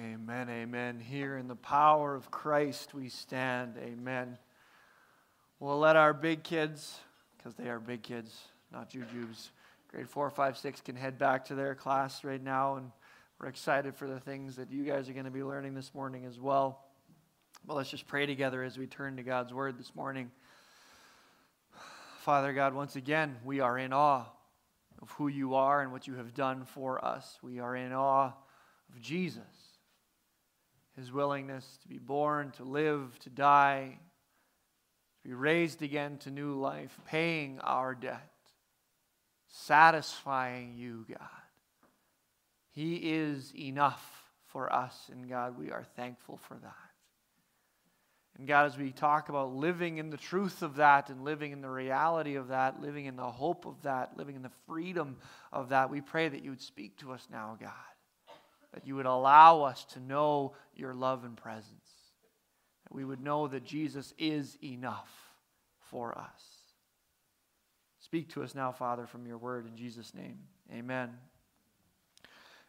Amen, amen. Here in the power of Christ we stand. Amen. We'll let our big kids, because they are big kids, not jujubes, grade four, five, six, can head back to their class right now. And we're excited for the things that you guys are going to be learning this morning as well. But let's just pray together as we turn to God's word this morning. Father God, once again, we are in awe of who you are and what you have done for us. We are in awe of Jesus his willingness to be born, to live, to die, to be raised again to new life, paying our debt, satisfying you, God. He is enough for us, and God, we are thankful for that. And God, as we talk about living in the truth of that and living in the reality of that, living in the hope of that, living in the freedom of that, we pray that you would speak to us now, God that you would allow us to know your love and presence, that we would know that Jesus is enough for us. Speak to us now, Father, from your word in Jesus' name. Amen.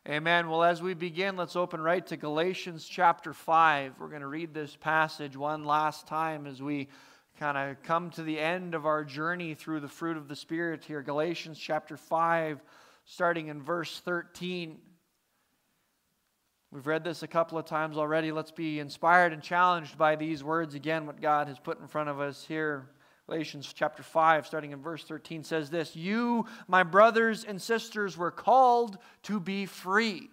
Amen. Well, as we begin, let's open right to Galatians chapter 5. We're going to read this passage one last time as we kind of come to the end of our journey through the fruit of the Spirit here. Galatians chapter 5, starting in verse 13. We've read this a couple of times already. Let's be inspired and challenged by these words again, what God has put in front of us here. Galatians chapter 5, starting in verse 13, says this You, my brothers and sisters, were called to be free.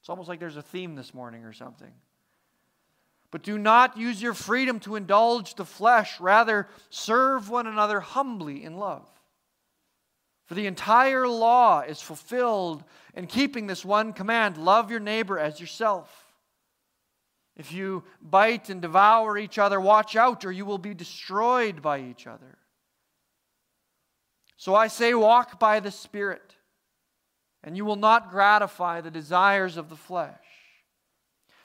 It's almost like there's a theme this morning or something. But do not use your freedom to indulge the flesh, rather, serve one another humbly in love. For the entire law is fulfilled in keeping this one command love your neighbor as yourself. If you bite and devour each other, watch out, or you will be destroyed by each other. So I say, walk by the Spirit, and you will not gratify the desires of the flesh.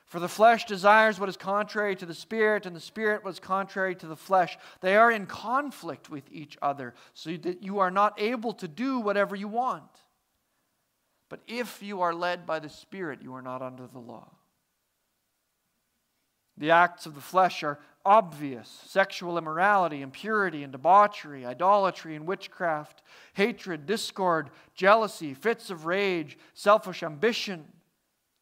For the flesh desires what is contrary to the spirit, and the spirit what is contrary to the flesh. They are in conflict with each other, so that you are not able to do whatever you want. But if you are led by the spirit, you are not under the law. The acts of the flesh are obvious sexual immorality, impurity and debauchery, idolatry and witchcraft, hatred, discord, jealousy, fits of rage, selfish ambition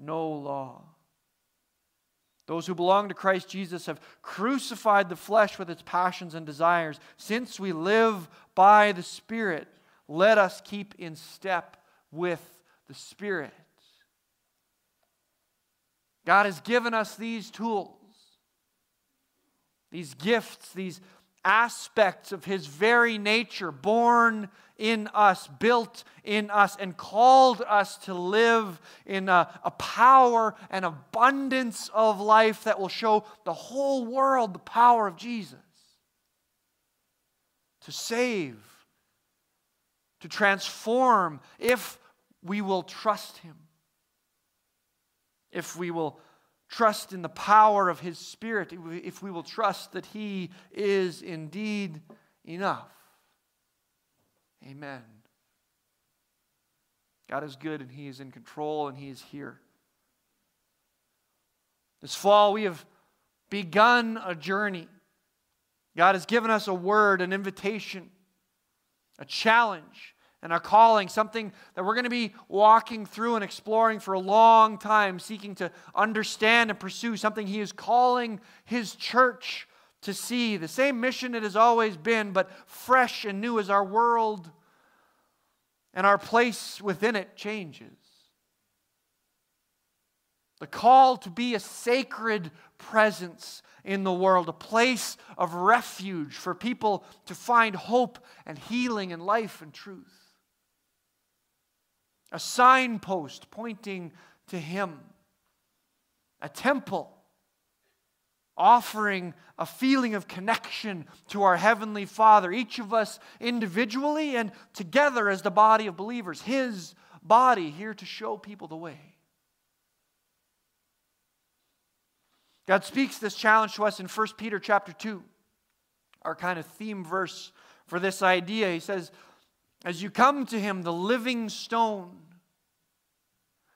no law. Those who belong to Christ Jesus have crucified the flesh with its passions and desires. Since we live by the Spirit, let us keep in step with the Spirit. God has given us these tools, these gifts, these aspects of His very nature, born in us, built in us, and called us to live in a, a, power and abundance of life that will show the whole world the power of Jesus. To save, to transform, if we will trust Him, if we will trust in the power of His Spirit, if we will trust that He is indeed enough. Amen. God is good and He is in control and He is here. This fall, we have begun a journey. God has given us a word, an invitation, a challenge, and a calling, something that we're going to be walking through and exploring for a long time, seeking to understand and pursue, something He is calling His church to see the same mission it has always been, but fresh and new as our world and our place within it changes. The call to be a sacred presence in the world, a place of refuge for people to find hope and healing and life and truth. A signpost pointing to Him a temple, offering a feeling of connection to our Heavenly Father, each of us individually and together as the body of believers, His body here to show people the way. God speaks this challenge to us in 1 Peter chapter 2, our kind of theme verse for this idea. He says, As you come to him, the living stone,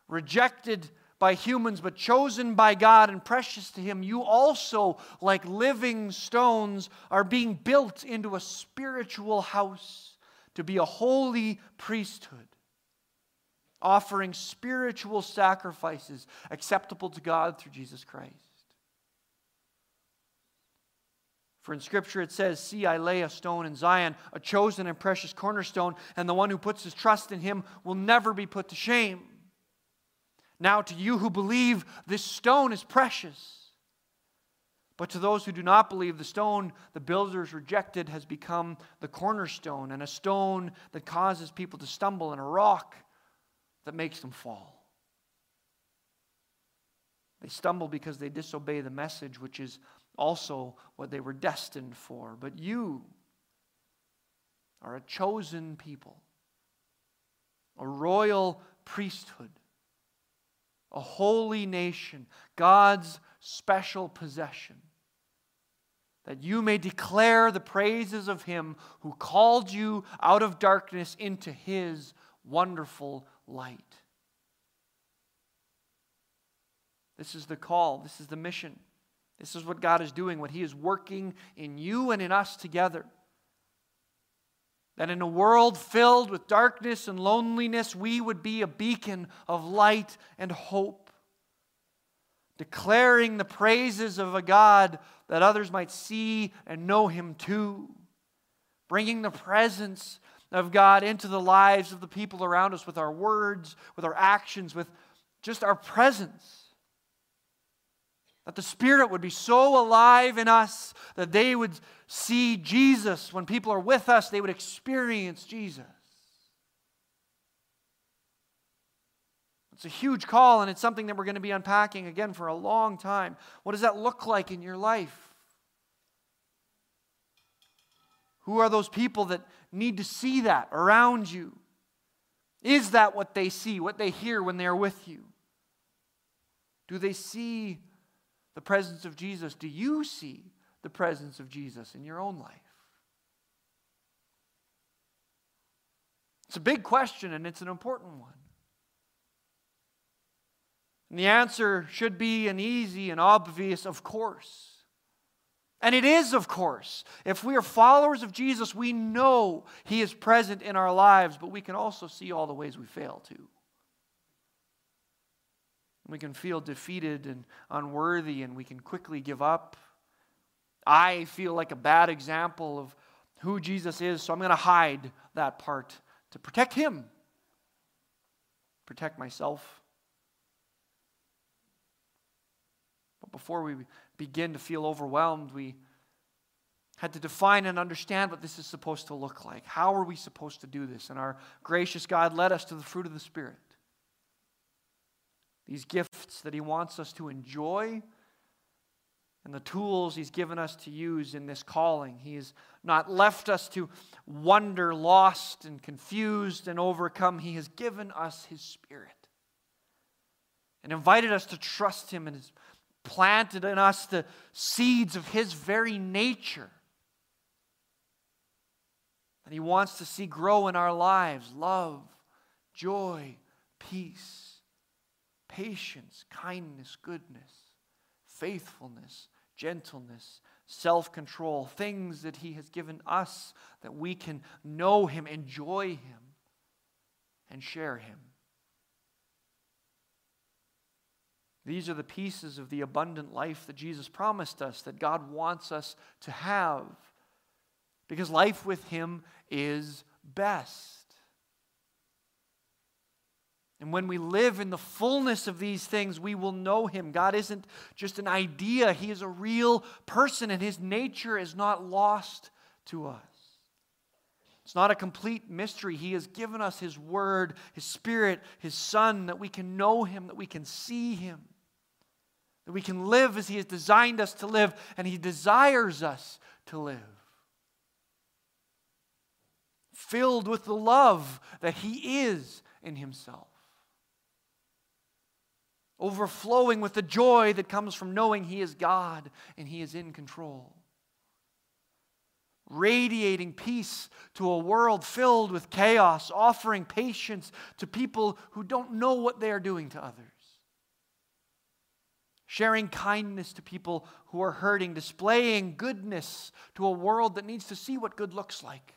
rejected by humans, but chosen by God and precious to him, you also, like living stones, are being built into a spiritual house to be a holy priesthood offering spiritual sacrifices acceptable to God through Jesus Christ. For in Scripture it says, See, I lay a stone in Zion, a chosen and precious cornerstone, and the one who puts his trust in him will never be put to shame. Now, to you who believe, this stone is precious. But to those who do not believe, the stone the builders rejected has become the cornerstone, and a stone that causes people to stumble, and a rock that makes them fall. They stumble because they disobey the message, which is also what they were destined for. But you are a chosen people, a royal priesthood, a holy nation, God's special possession, that you may declare the praises of Him who called you out of darkness into His wonderful light. This is the call, this is the mission. This is what God is doing, what He is working in you and in us together. That in a world filled with darkness and loneliness, we would be a beacon of light and hope, declaring the praises of a God that others might see and know Him too, bringing the presence of God into the lives of the people around us with our words, with our actions, with just our presence. That the Spirit would be so alive in us that they would see Jesus. When people are with us, they would experience Jesus. It's a huge call, and it's something that we're going to be unpacking again for a long time. What does that look like in your life? Who are those people that need to see that around you? Is that what they see, what they hear when they are with you? Do they see the presence of Jesus? Do you see the presence of Jesus in your own life? It's a big question and it's an important one. And the answer should be an easy and obvious, of course. And it is, of course. If we are followers of Jesus, we know He is present in our lives, but we can also see all the ways we fail to. We can feel defeated and unworthy, and we can quickly give up. I feel like a bad example of who Jesus is, so I'm going to hide that part to protect Him, protect myself. But before we begin to feel overwhelmed, we had to define and understand what this is supposed to look like. How are we supposed to do this? And our gracious God led us to the fruit of the Spirit these gifts that He wants us to enjoy, and the tools He's given us to use in this calling. He has not left us to wander lost and confused and overcome. He has given us His Spirit and invited us to trust Him and has planted in us the seeds of His very nature that He wants to see grow in our lives love, joy, peace patience, kindness, goodness, faithfulness, gentleness, self control, things that He has given us that we can know Him, enjoy Him, and share Him. These are the pieces of the abundant life that Jesus promised us, that God wants us to have. Because life with Him is best. And when we live in the fullness of these things, we will know Him. God isn't just an idea, He is a real person, and His nature is not lost to us. It's not a complete mystery. He has given us His Word, His Spirit, His Son, that we can know Him, that we can see Him, That we can live as He has designed us to live, and He desires us to live. Filled with the love that He is in Himself. Overflowing with the joy that comes from knowing He is God and He is in control radiating peace to a world filled with chaos, offering patience to people who don't know what they are doing to others, sharing kindness to people who are hurting, displaying goodness to a world that needs to see what good looks like.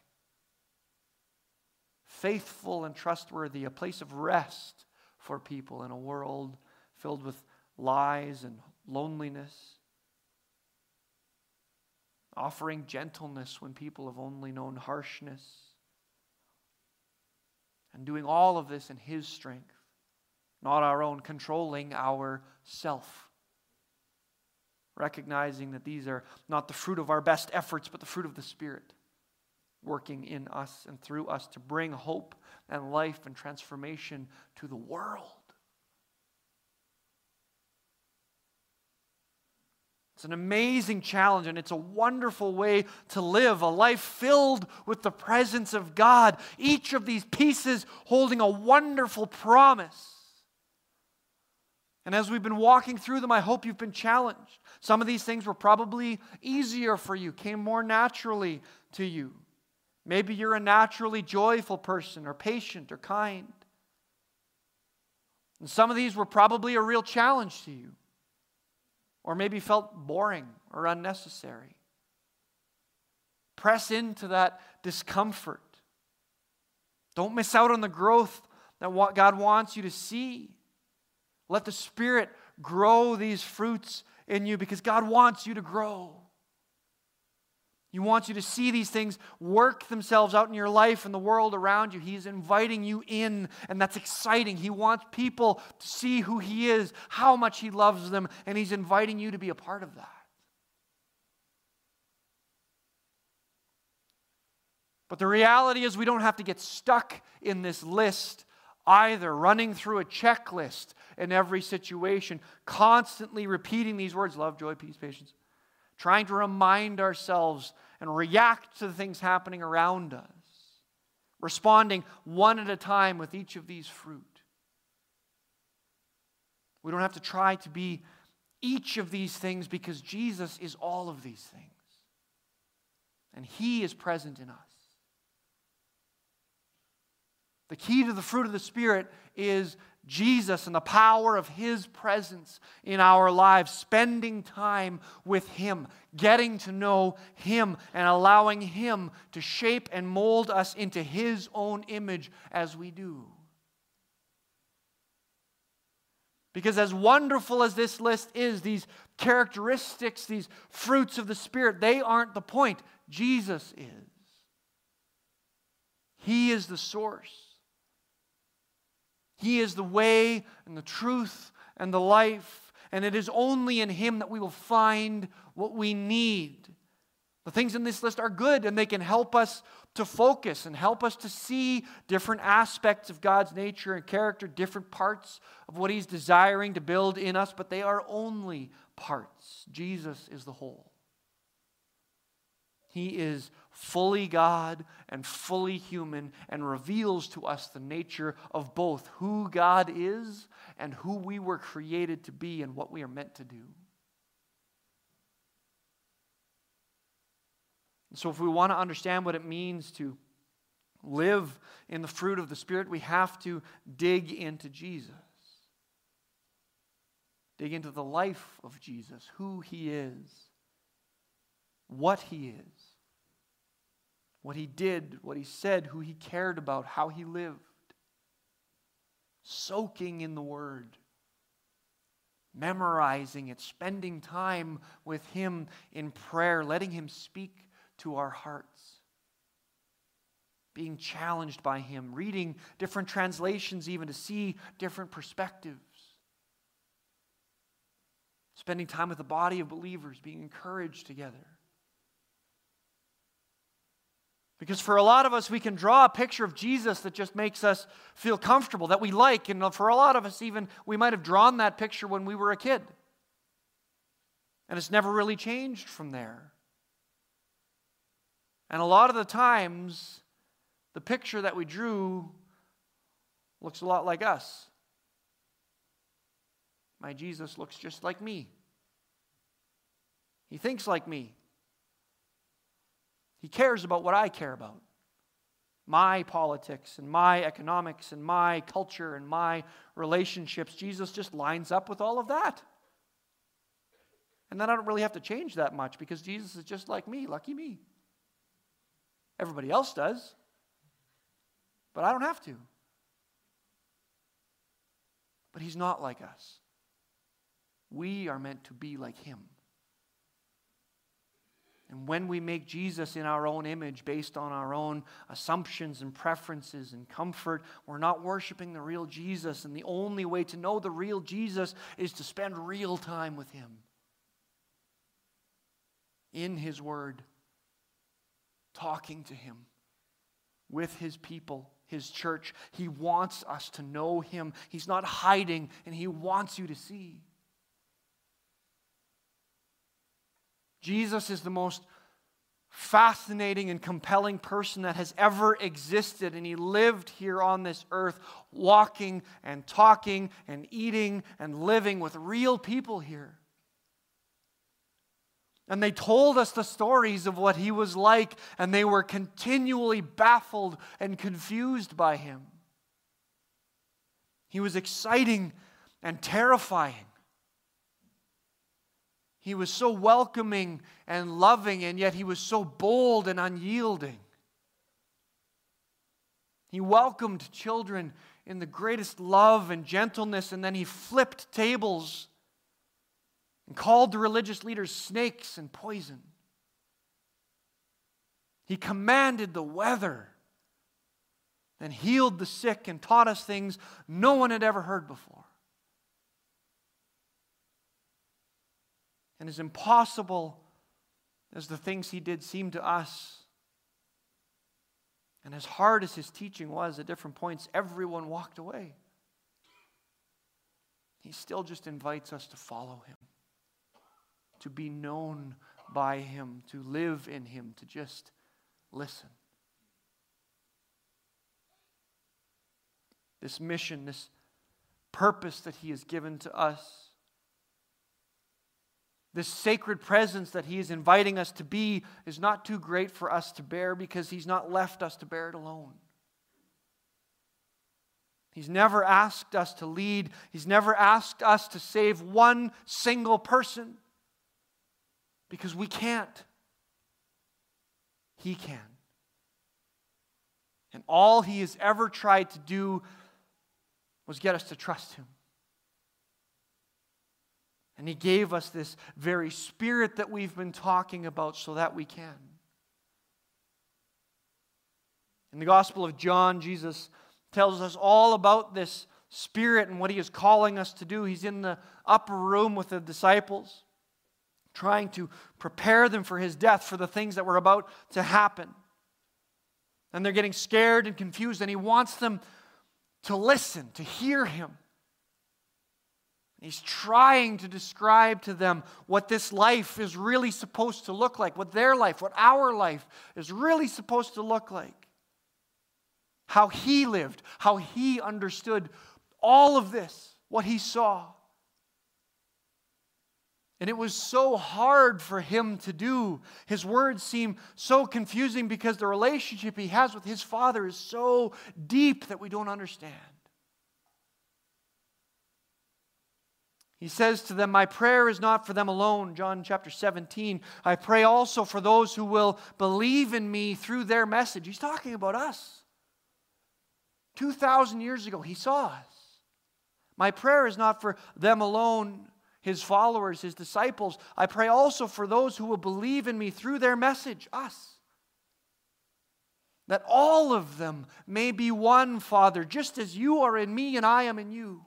Faithful and trustworthy, a place of rest for people in a world filled with lies and loneliness offering gentleness when people have only known harshness, and doing all of this in His strength, not our own, controlling our self. Recognizing that these are not the fruit of our best efforts, but the fruit of the Spirit working in us and through us to bring hope and life and transformation to the world. It's an amazing challenge and it's a wonderful way to live a life filled with the presence of God. Each of these pieces holding a wonderful promise. And as we've been walking through them, I hope you've been challenged. Some of these things were probably easier for you, came more naturally to you. Maybe you're a naturally joyful person, or patient, or kind. And some of these were probably a real challenge to you or maybe felt boring or unnecessary. Press into that discomfort. Don't miss out on the growth that God wants you to see. Let the Spirit grow these fruits in you because God wants you to grow. He wants you to see these things work themselves out in your life and the world around you. He's inviting you in, and that's exciting. He wants people to see who He is, how much He loves them, and He's inviting you to be a part of that. But the reality is, we don't have to get stuck in this list either, running through a checklist in every situation, constantly repeating these words love, joy, peace, patience trying to remind ourselves and react to the things happening around us, responding one at a time with each of these fruit. We don't have to try to be each of these things because Jesus is all of these things. And He is present in us. The key to the fruit of the Spirit is Jesus and the power of His presence in our lives, spending time with Him, getting to know Him, and allowing Him to shape and mold us into His own image as we do. Because, as wonderful as this list is, these characteristics, these fruits of the Spirit, they aren't the point. Jesus is. He is the source. He is the way and the truth and the life, and it is only in Him that we will find what we need. The things in this list are good, and they can help us to focus and help us to see different aspects of God's nature and character, different parts of what He's desiring to build in us, but they are only parts. Jesus is the whole. He is fully God and fully human and reveals to us the nature of both who God is and who we were created to be and what we are meant to do. So, if we want to understand what it means to live in the fruit of the Spirit, we have to dig into Jesus. Dig into the life of Jesus, who he is, what he is what he did, what he said, who he cared about, how he lived. Soaking in the word, memorizing it, spending time with him in prayer, letting him speak to our hearts. Being challenged by him, reading different translations, even to see different perspectives. Spending time with the body of believers, being encouraged together. Because for a lot of us, we can draw a picture of Jesus that just makes us feel comfortable, that we like. And for a lot of us, even, we might have drawn that picture when we were a kid. And it's never really changed from there. And a lot of the times, the picture that we drew looks a lot like us. My Jesus looks just like me. He thinks like me. He cares about what I care about my politics and my economics and my culture and my relationships. Jesus just lines up with all of that. And then I don't really have to change that much because Jesus is just like me. Lucky me. Everybody else does. But I don't have to. But he's not like us. We are meant to be like him. And when we make Jesus in our own image based on our own assumptions and preferences and comfort, we're not worshiping the real Jesus. And the only way to know the real Jesus is to spend real time with him in his word, talking to him with his people, his church. He wants us to know him. He's not hiding, and he wants you to see. Jesus is the most fascinating and compelling person that has ever existed. And he lived here on this earth, walking and talking and eating and living with real people here. And they told us the stories of what he was like, and they were continually baffled and confused by him. He was exciting and terrifying. He was so welcoming and loving, and yet he was so bold and unyielding. He welcomed children in the greatest love and gentleness, and then he flipped tables and called the religious leaders snakes and poison. He commanded the weather and healed the sick and taught us things no one had ever heard before. And as impossible as the things he did seem to us, and as hard as his teaching was at different points, everyone walked away. He still just invites us to follow him, to be known by him, to live in him, to just listen. This mission, this purpose that he has given to us this sacred presence that He is inviting us to be is not too great for us to bear because He's not left us to bear it alone. He's never asked us to lead, He's never asked us to save one single person because we can't. He can. And all He has ever tried to do was get us to trust Him. And He gave us this very spirit that we've been talking about so that we can. In the Gospel of John, Jesus tells us all about this spirit and what He is calling us to do. He's in the upper room with the disciples, trying to prepare them for His death, for the things that were about to happen. And they're getting scared and confused, and He wants them to listen, to hear Him. He's trying to describe to them what this life is really supposed to look like, what their life, what our life is really supposed to look like. How he lived, how he understood all of this, what he saw. And it was so hard for him to do. His words seem so confusing because the relationship he has with his father is so deep that we don't understand. He says to them, My prayer is not for them alone, John chapter 17. I pray also for those who will believe in me through their message. He's talking about us. 2,000 years ago, he saw us. My prayer is not for them alone, his followers, his disciples. I pray also for those who will believe in me through their message, us. That all of them may be one, Father, just as you are in me and I am in you.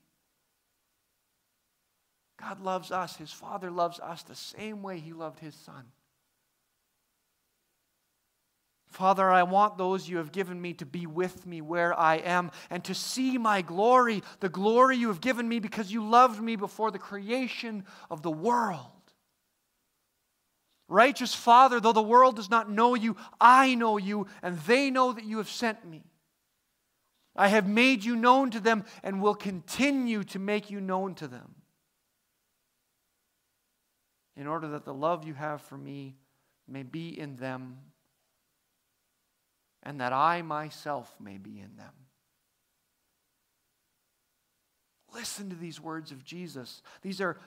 God loves us. His Father loves us the same way He loved His Son. Father, I want those you have given me to be with me where I am and to see my glory, the glory you have given me because you loved me before the creation of the world. Righteous Father, though the world does not know you, I know you, and they know that you have sent me. I have made you known to them and will continue to make you known to them, in order that the love you have for me may be in them, and that I myself may be in them. Listen to these words of Jesus. These are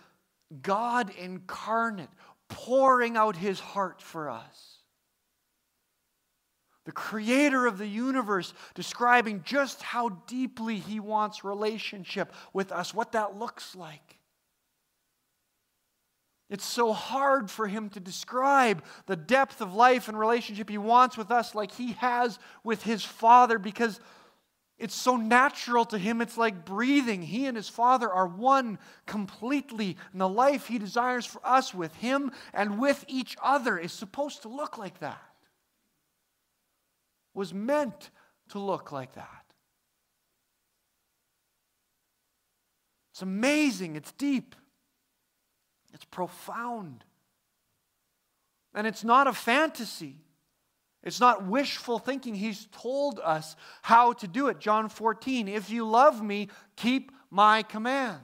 God incarnate, pouring out his heart for us. The creator of the universe describing just how deeply he wants relationship with us, what that looks like. It's so hard for him to describe the depth of life and relationship he wants with us like he has with his father because it's so natural to him, it's like breathing. He and his Father are one completely, and the life he desires for us with him and with each other is supposed to look like that. Was meant to look like that. It's amazing, it's deep, it's profound. And it's not a fantasy. It's not wishful thinking. He's told us how to do it. John 14, if you love me, keep my commands.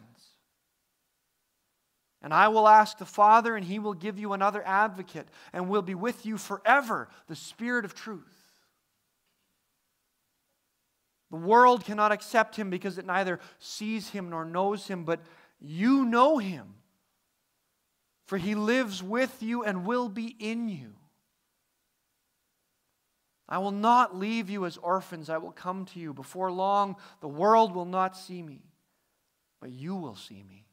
And I will ask the Father, and he will give you another advocate, and will be with you forever, the Spirit of truth. The world cannot accept him because it neither sees him nor knows him, but you know him, for he lives with you and will be in you. I will not leave you as orphans. I will come to you. Before long, the world will not see me, but you will see me.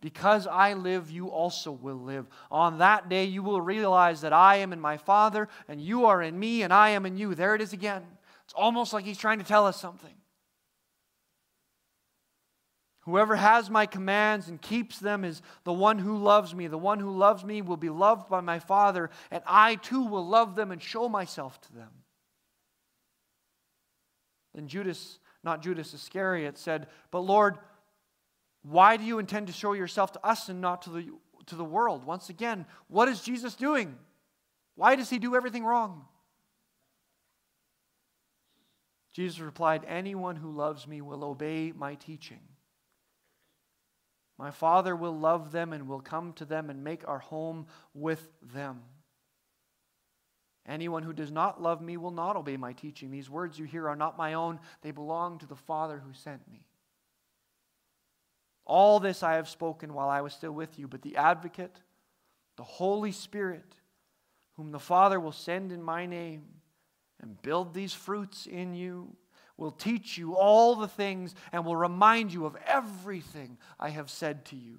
Because I live, you also will live. On that day, you will realize that I am in my Father, and you are in me, and I am in you. There it is again. It's almost like he's trying to tell us something. Whoever has my commands and keeps them is the one who loves me. The one who loves me will be loved by my Father, and I too will love them and show myself to them. Then Judas, not Judas Iscariot, said, But Lord, why do you intend to show yourself to us and not to the, to the world? Once again, what is Jesus doing? Why does he do everything wrong? Jesus replied, Anyone who loves me will obey my teaching. My Father will love them and will come to them and make our home with them. Anyone who does not love me will not obey my teaching. These words you hear are not my own, they belong to the Father who sent me. All this I have spoken while I was still with you, but the advocate, the Holy Spirit, whom the Father will send in my name and build these fruits in you will teach you all the things and will remind you of everything I have said to you.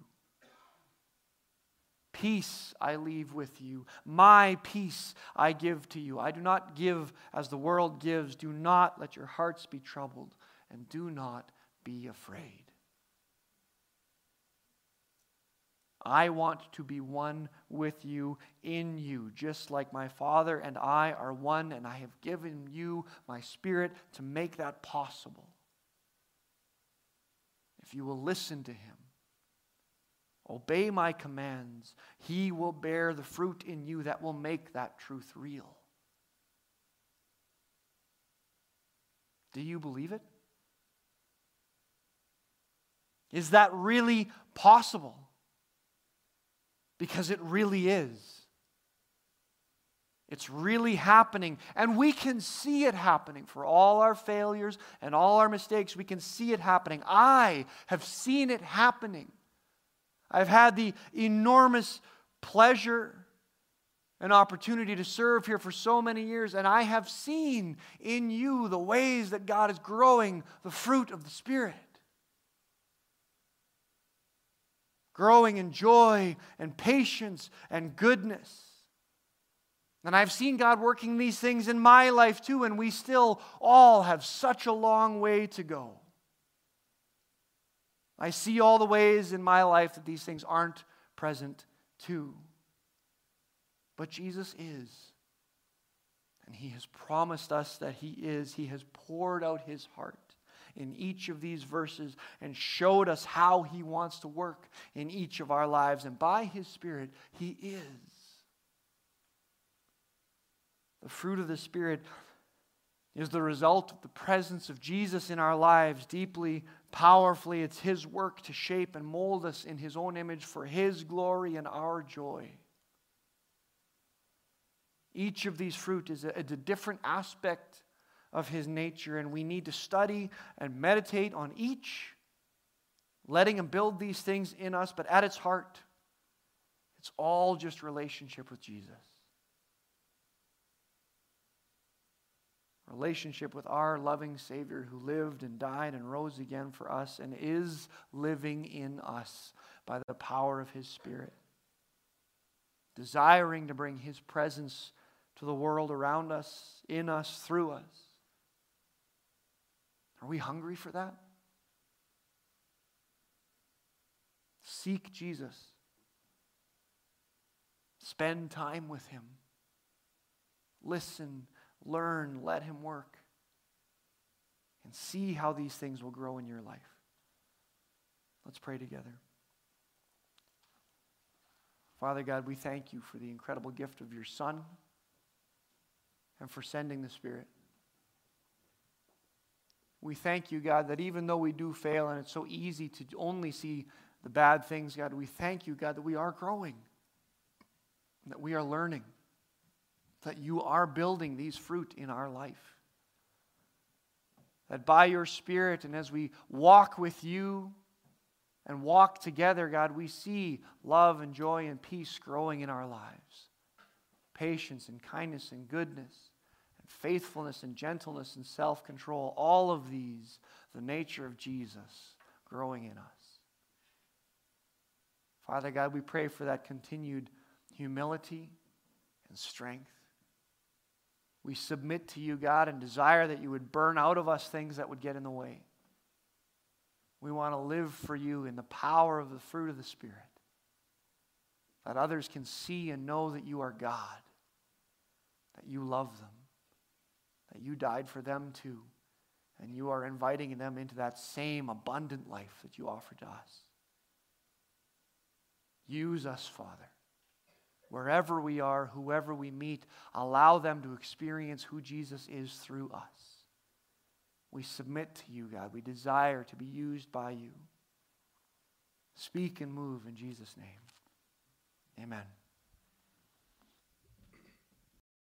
Peace I leave with you. My peace I give to you. I do not give as the world gives. Do not let your hearts be troubled, and do not be afraid. I want to be one with you in you, just like my Father and I are one, and I have given you my Spirit to make that possible. If you will listen to Him, obey my commands, He will bear the fruit in you that will make that truth real. Do you believe it? Is that really possible? Because it really is. It's really happening. And we can see it happening for all our failures and all our mistakes. We can see it happening. I have seen it happening. I've had the enormous pleasure and opportunity to serve here for so many years, and I have seen in you the ways that God is growing the fruit of the Spirit. Growing in joy and patience and goodness. And I've seen God working these things in my life too, and we still all have such a long way to go. I see all the ways in my life that these things aren't present too. But Jesus is. And He has promised us that He is. He has poured out His heart in each of these verses and showed us how He wants to work in each of our lives. And by His Spirit, He is. The fruit of the Spirit is the result of the presence of Jesus in our lives deeply, powerfully. It's His work to shape and mold us in His own image for His glory and our joy. Each of these fruit is a, a different aspect of His nature, and we need to study and meditate on each, letting Him build these things in us, but at its heart, it's all just relationship with Jesus. relationship with our loving Savior who lived and died and rose again for us and is living in us by the power of His Spirit. Desiring to bring His presence to the world around us, in us, through us. Are we hungry for that? Seek Jesus. Spend time with Him. Listen learn, let Him work, and see how these things will grow in your life. Let's pray together. Father God, we thank you for the incredible gift of your Son and for sending the Spirit. We thank you, God, that even though we do fail and it's so easy to only see the bad things, God, we thank you, God, that we are growing, that we are learning that you are building these fruit in our life. That by your Spirit and as we walk with you and walk together, God, we see love and joy and peace growing in our lives. Patience and kindness and goodness faithfulness and gentleness and self control. All of these, the nature of Jesus growing in us. Father God, we pray for that continued humility and strength. We submit to you, God, and desire that you would burn out of us things that would get in the way. We want to live for you in the power of the fruit of the Spirit, that others can see and know that you are God, that you love them, that you died for them too, and you are inviting them into that same abundant life that you offer to us. Use us, Father wherever we are, whoever we meet, allow them to experience who Jesus is through us. We submit to you, God. We desire to be used by you. Speak and move in Jesus' name. Amen.